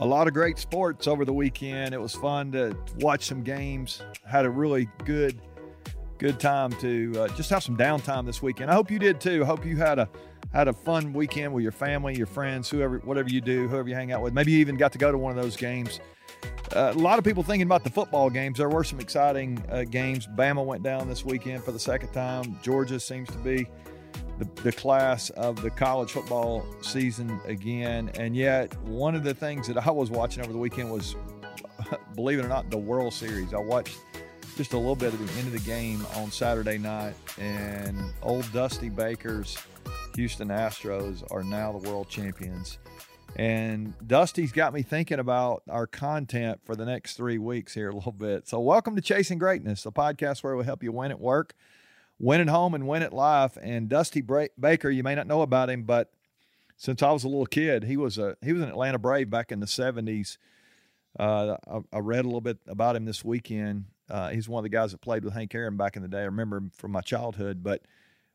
a lot of great sports over the weekend. It was fun to watch some games. Had a really good, good time to uh, just have some downtime this weekend. I hope you did too. I hope you had a had a fun weekend with your family, your friends, whoever, whatever you do, whoever you hang out with. Maybe you even got to go to one of those games. Uh, a lot of people thinking about the football games. There were some exciting uh, games. Bama went down this weekend for the second time. Georgia seems to be the, the class of the college football season again. And yet, one of the things that I was watching over the weekend was, believe it or not, the World Series. I watched just a little bit of the end of the game on Saturday night, and old Dusty Baker's Houston Astros are now the world champions. And Dusty's got me thinking about our content for the next three weeks here a little bit. So, welcome to Chasing Greatness, a podcast where we help you win at work win at home and win at life. And Dusty Baker, you may not know about him, but since I was a little kid, he was a he was an Atlanta Brave back in the '70s. Uh, I, I, read a little bit about him this weekend. Uh, he's one of the guys that played with Hank Aaron back in the day. I remember him from my childhood. But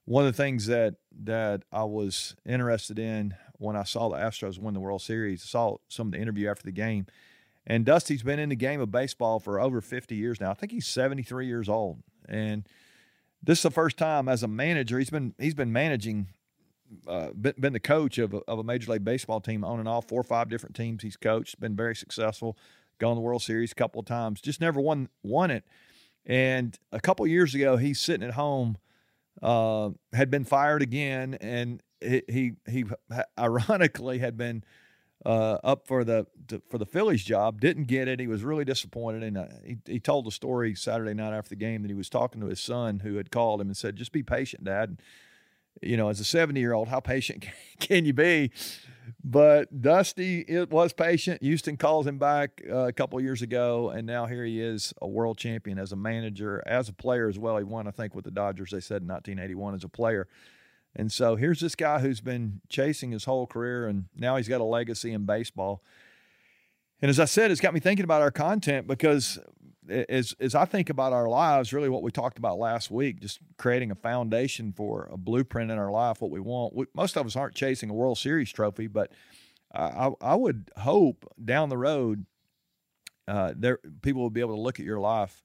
one of the things that that I was interested in when I saw the Astros win the World Series, I saw some of the interview after the game. And Dusty's been in the game of baseball for over 50 years now. I think he's 73 years old. And this is the first time as a manager he's been he's been managing uh, been, been the coach of a, of a major league baseball team on and off four or five different teams he's coached been very successful gone to the world series a couple of times just never won won it. And a couple years ago he's sitting at home uh, had been fired again and he, he he ironically had been uh, up for the to, for the Phillies job. Didn't get it. He was really disappointed, and uh, he he told the story Saturday night after the game that he was talking to his son who had called him and said, "Just be patient, Dad." And, You know, as a seventy year old, how patient can you be? But Dusty it was patient. Houston calls him back uh, a couple years ago, and now here he is, a world champion as a manager, as a player as well. He won, I think, with the Dodgers. They said in 1981 as a player. And so here's this guy who's been chasing his whole career, and now he's got a legacy in baseball. And as I said, it's got me thinking about our content because as as I think about our lives, really what we talked about last week, just creating a foundation for a blueprint in our life, what we want. We, most of us aren't chasing a World Series trophy, but I, I would hope down the road, uh, there people will be able to look at your life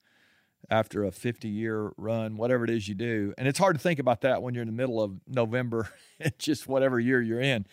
after a 50 year run, whatever it is you do. And it's hard to think about that when you're in the middle of November, just whatever year you're in.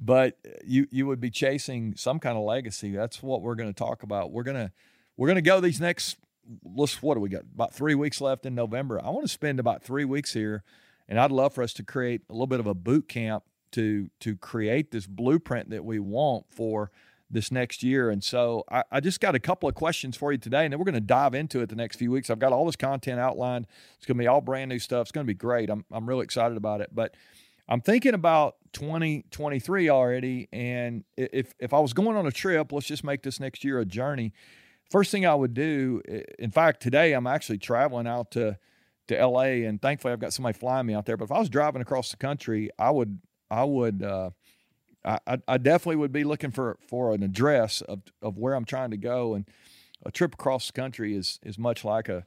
But uh, you you would be chasing some kind of legacy. That's what we're going to talk about. We're gonna we're gonna go these next. Let's what do we got? About three weeks left in November. I want to spend about three weeks here, and I'd love for us to create a little bit of a boot camp to to create this blueprint that we want for this next year. And so I, I, just got a couple of questions for you today, and then we're going to dive into it the next few weeks. I've got all this content outlined. It's going to be all brand new stuff. It's going to be great. I'm, I'm really excited about it. But I'm thinking about 2023 already. And if, if I was going on a trip, let's just make this next year a journey. First thing I would do, in fact, today I'm actually traveling out to, to LA, and thankfully I've got somebody flying me out there. But if I was driving across the country, I would, I would, uh, I, I definitely would be looking for for an address of of where I'm trying to go, and a trip across the country is is much like a,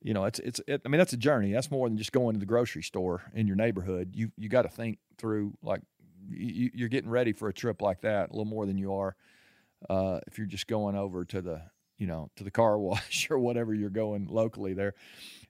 you know, it's it's it, I mean that's a journey. That's more than just going to the grocery store in your neighborhood. You you got to think through like you, you're getting ready for a trip like that a little more than you are uh, if you're just going over to the you know to the car wash or whatever you're going locally there.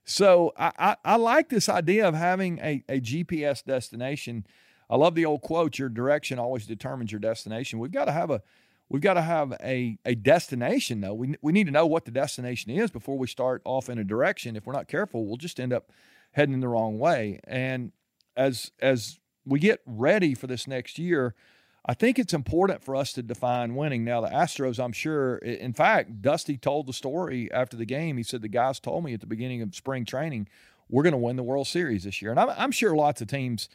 So I, I, I like this idea of having a, a GPS destination I love the old quote, your direction always determines your destination. We've got to have a we've got to have a, a destination though. We, we need to know what the destination is before we start off in a direction. If we're not careful, we'll just end up heading in the wrong way. And as as we get ready for this next year, I think it's important for us to define winning. Now, the Astros, I'm sure, in fact, Dusty told the story after the game. He said, The guys told me at the beginning of spring training, we're going to win the World Series this year. And I'm, I'm sure lots of teams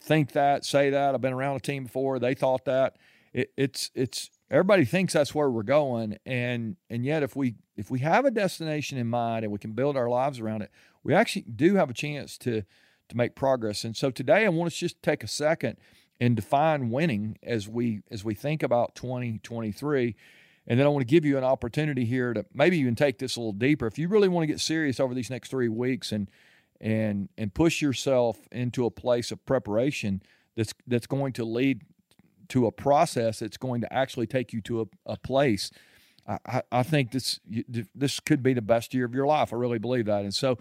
think that, say that. I've been around a team before. They thought that. It, it's it's everybody thinks that's where we're going, and and yet if we if we have a destination in mind and we can build our lives around it, we actually do have a chance to to make progress. And so today I want to just take a second and define winning as we as we think about 2023. And then I want to give you an opportunity here to maybe even take this a little deeper. If you really want to get serious over these next three weeks and and and push yourself into a place of preparation that's that's going to lead to a process that's going to actually take you to a, a place. I, I think this this could be the best year of your life. I really believe that. And so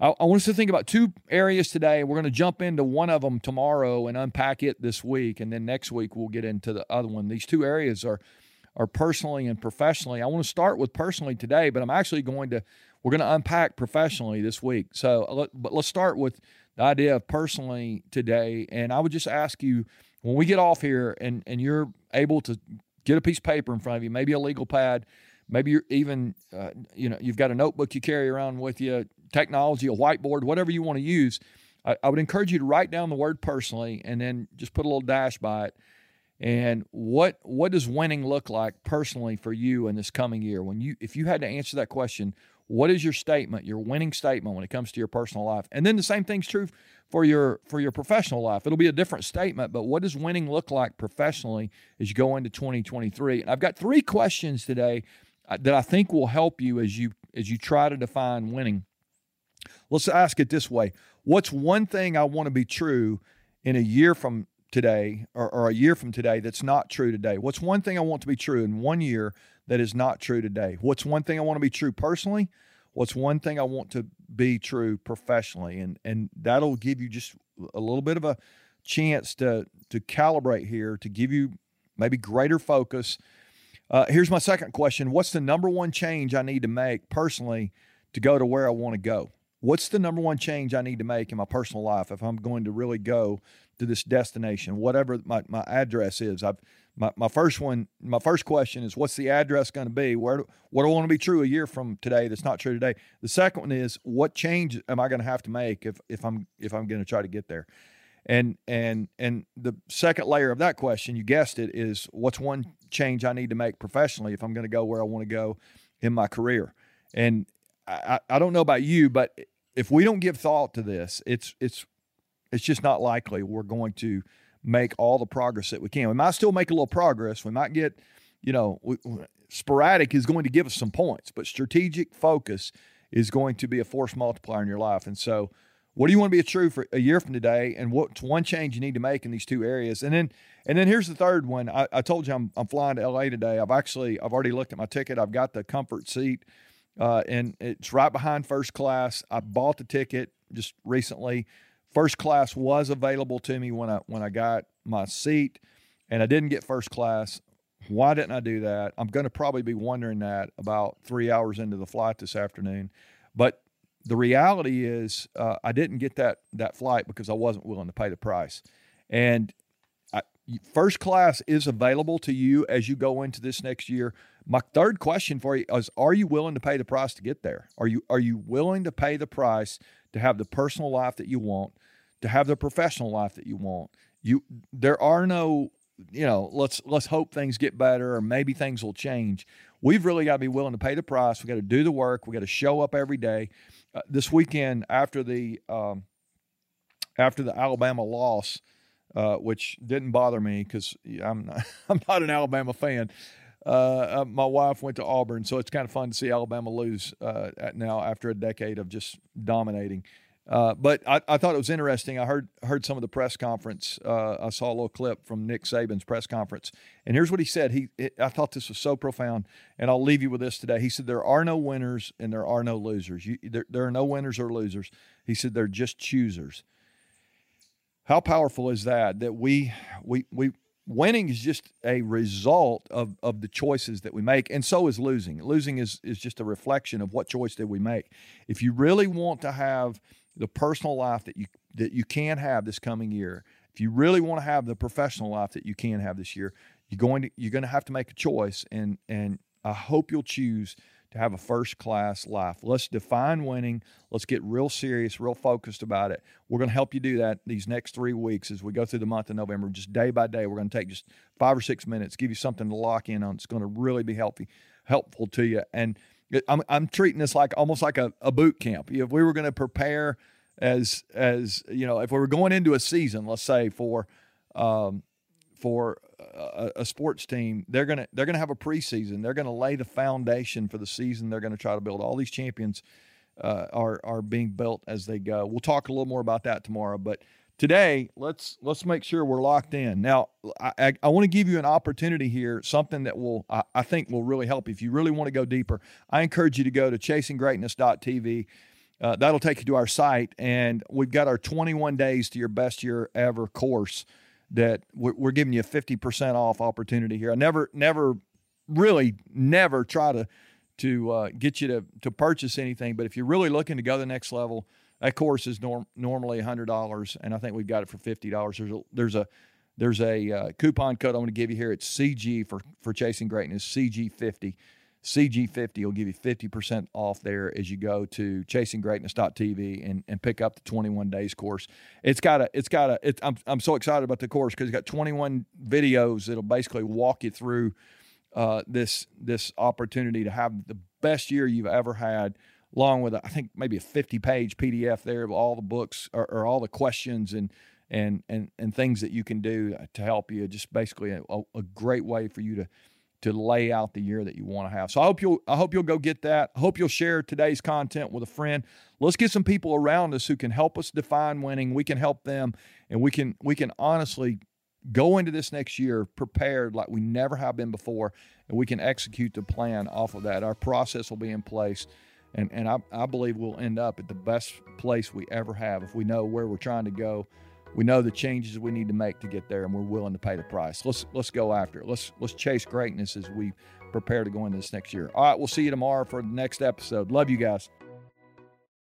I, I want us to think about two areas today. We're going to jump into one of them tomorrow and unpack it this week. And then next week we'll get into the other one. These two areas are are personally and professionally. I want to start with personally today, but I'm actually going to we're going to unpack professionally this week. So, but let's start with the idea of personally today. And I would just ask you when we get off here and, and you're able to get a piece of paper in front of you, maybe a legal pad, maybe you're even, uh, you know, you've got a notebook you carry around with you, technology, a whiteboard, whatever you want to use. I, I would encourage you to write down the word personally and then just put a little dash by it. And what what does winning look like personally for you in this coming year? When you if you had to answer that question, what is your statement, your winning statement when it comes to your personal life? And then the same thing's true for your for your professional life. It'll be a different statement, but what does winning look like professionally as you go into 2023? And I've got three questions today uh, that I think will help you as you as you try to define winning. Let's ask it this way. What's one thing I want to be true in a year from today or, or, a year from today that's not true today? What's one thing I want to be true in one year that is not true today? What's one thing I want to be true personally? What's one thing I want to be true professionally? And and that'll give you just a little bit of a chance to to calibrate here to give you maybe greater focus. Uh, here's my second question: What's the number one change I need to make personally to go to where I want to go? What's the number one change I need to make in my personal life if I'm going to really go to this destination, whatever my, my address is? I've my, my first one, my first question is, what's the address going to be? Where, what do I want to be true a year from today that's not true today? The second one is, what change am I going to have to make if, if I'm if I'm going to try to get there? And and and the second layer of that question, you guessed it, is what's one change I need to make professionally if I'm going to go where I want to go in my career? And I, I don't know about you, but if we don't give thought to this, it's it's it's just not likely we're going to make all the progress that we can. We might still make a little progress. We might get, you know, we, sporadic is going to give us some points, but strategic focus is going to be a force multiplier in your life. And so, what do you want to be true for a year from today? And what's one change you need to make in these two areas? And then, and then here's the third one. I, I told you I'm, I'm flying to LA today. I've actually I've already looked at my ticket. I've got the comfort seat, uh, and it's right behind first class. I bought the ticket just recently. First class was available to me when I when I got my seat, and I didn't get first class. Why didn't I do that? I'm going to probably be wondering that about three hours into the flight this afternoon. But the reality is, uh, I didn't get that that flight because I wasn't willing to pay the price. And first class is available to you as you go into this next year. My third question for you is: Are you willing to pay the price to get there? Are you are you willing to pay the price to have the personal life that you want, to have the professional life that you want. You there are no, you know, let's let's hope things get better or maybe things will change. We've really got to be willing to pay the price. We got to do the work. We got to show up every day. Uh, this weekend after the um, after the Alabama loss, uh, which didn't bother me because I'm not, I'm not an Alabama fan. Uh, uh, my wife went to Auburn, so it's kind of fun to see Alabama lose uh, now after a decade of just dominating. Uh, but I, I, thought it was interesting. I heard heard some of the press conference. I saw a little clip from Nick Saban's press conference, and here's what he said. He it, I thought this was so profound, and I'll leave you with this today. He said there are no winners and there are no losers. You, there, there are no winners or losers. He said they're just choosers. How powerful is that? That we we we winning is just a result of, of the choices that we make and so is losing losing is, is just a reflection of what choice did we make if you really want to have the personal life that you that you can have this coming year if you really want to have the professional life that you can have this year you're going to you're going to have to make a choice and and i hope you'll choose to have a first class life. Let's define winning. Let's get real serious, real focused about it. We're going to help you do that these next three weeks as we go through the month of November. Just day by day, we're going to take just five or six minutes, give you something to lock in on. It's going to really be healthy, helpful to you. And I'm, I'm treating this like almost like a, a boot camp. If we were going to prepare as as you know, if we were going into a season, let's say for um, for a, a, sports team, they're gonna they're gonna have a preseason. They're gonna lay the foundation for the season. They're gonna try to build all these champions uh, are are being built as they go. We'll talk a little more about that tomorrow, but today let's let's make sure we're locked in now i, I, I want to give you an opportunity here something that will I, I, think will really help if you really want to go deeper i encourage you to go to chasinggreatness.tv uh, that'll take you to our site and we've got our 21 days to your best year ever course that we're, we're giving you a 50% off opportunity here i never never really never try to to uh, get you to to purchase anything but if you're really looking to go to the next level that course is norm, normally $100, and I think we've got it for $50. There's a, there's a, there's a uh, coupon code I'm going to give you here. It's CG for, for Chasing Greatness, CG50. CG50 will give you 50% off there as you go to chasinggreatness.tv and, and pick up the 21 days course. It's got a, it's got a, it's, I'm, I'm so excited about the course because it's got 21 videos that'll basically walk you through uh, this, this opportunity to have the best year you've ever had along with I think maybe a 50 page PDF there of all the books or, or, all the questions and and and and things that you can do to help you. Just basically a, a great way for you to to lay out the year that you want to have. So I hope you'll I hope you'll go get that. I hope you'll share today's content with a friend. Let's get some people around us who can help us define winning. We can help them and we can we can honestly go into this next year prepared like we never have been before and we can execute the plan off of that. Our process will be in place and, and I, I believe we'll end up at the best place we ever have if we know where we're trying to go. We know the changes we need to make to get there, and we're willing to pay the price. Let's let's go after it. Let's let's chase greatness as we prepare to go into this next year. All right, we'll see you tomorrow for the next episode. Love you guys.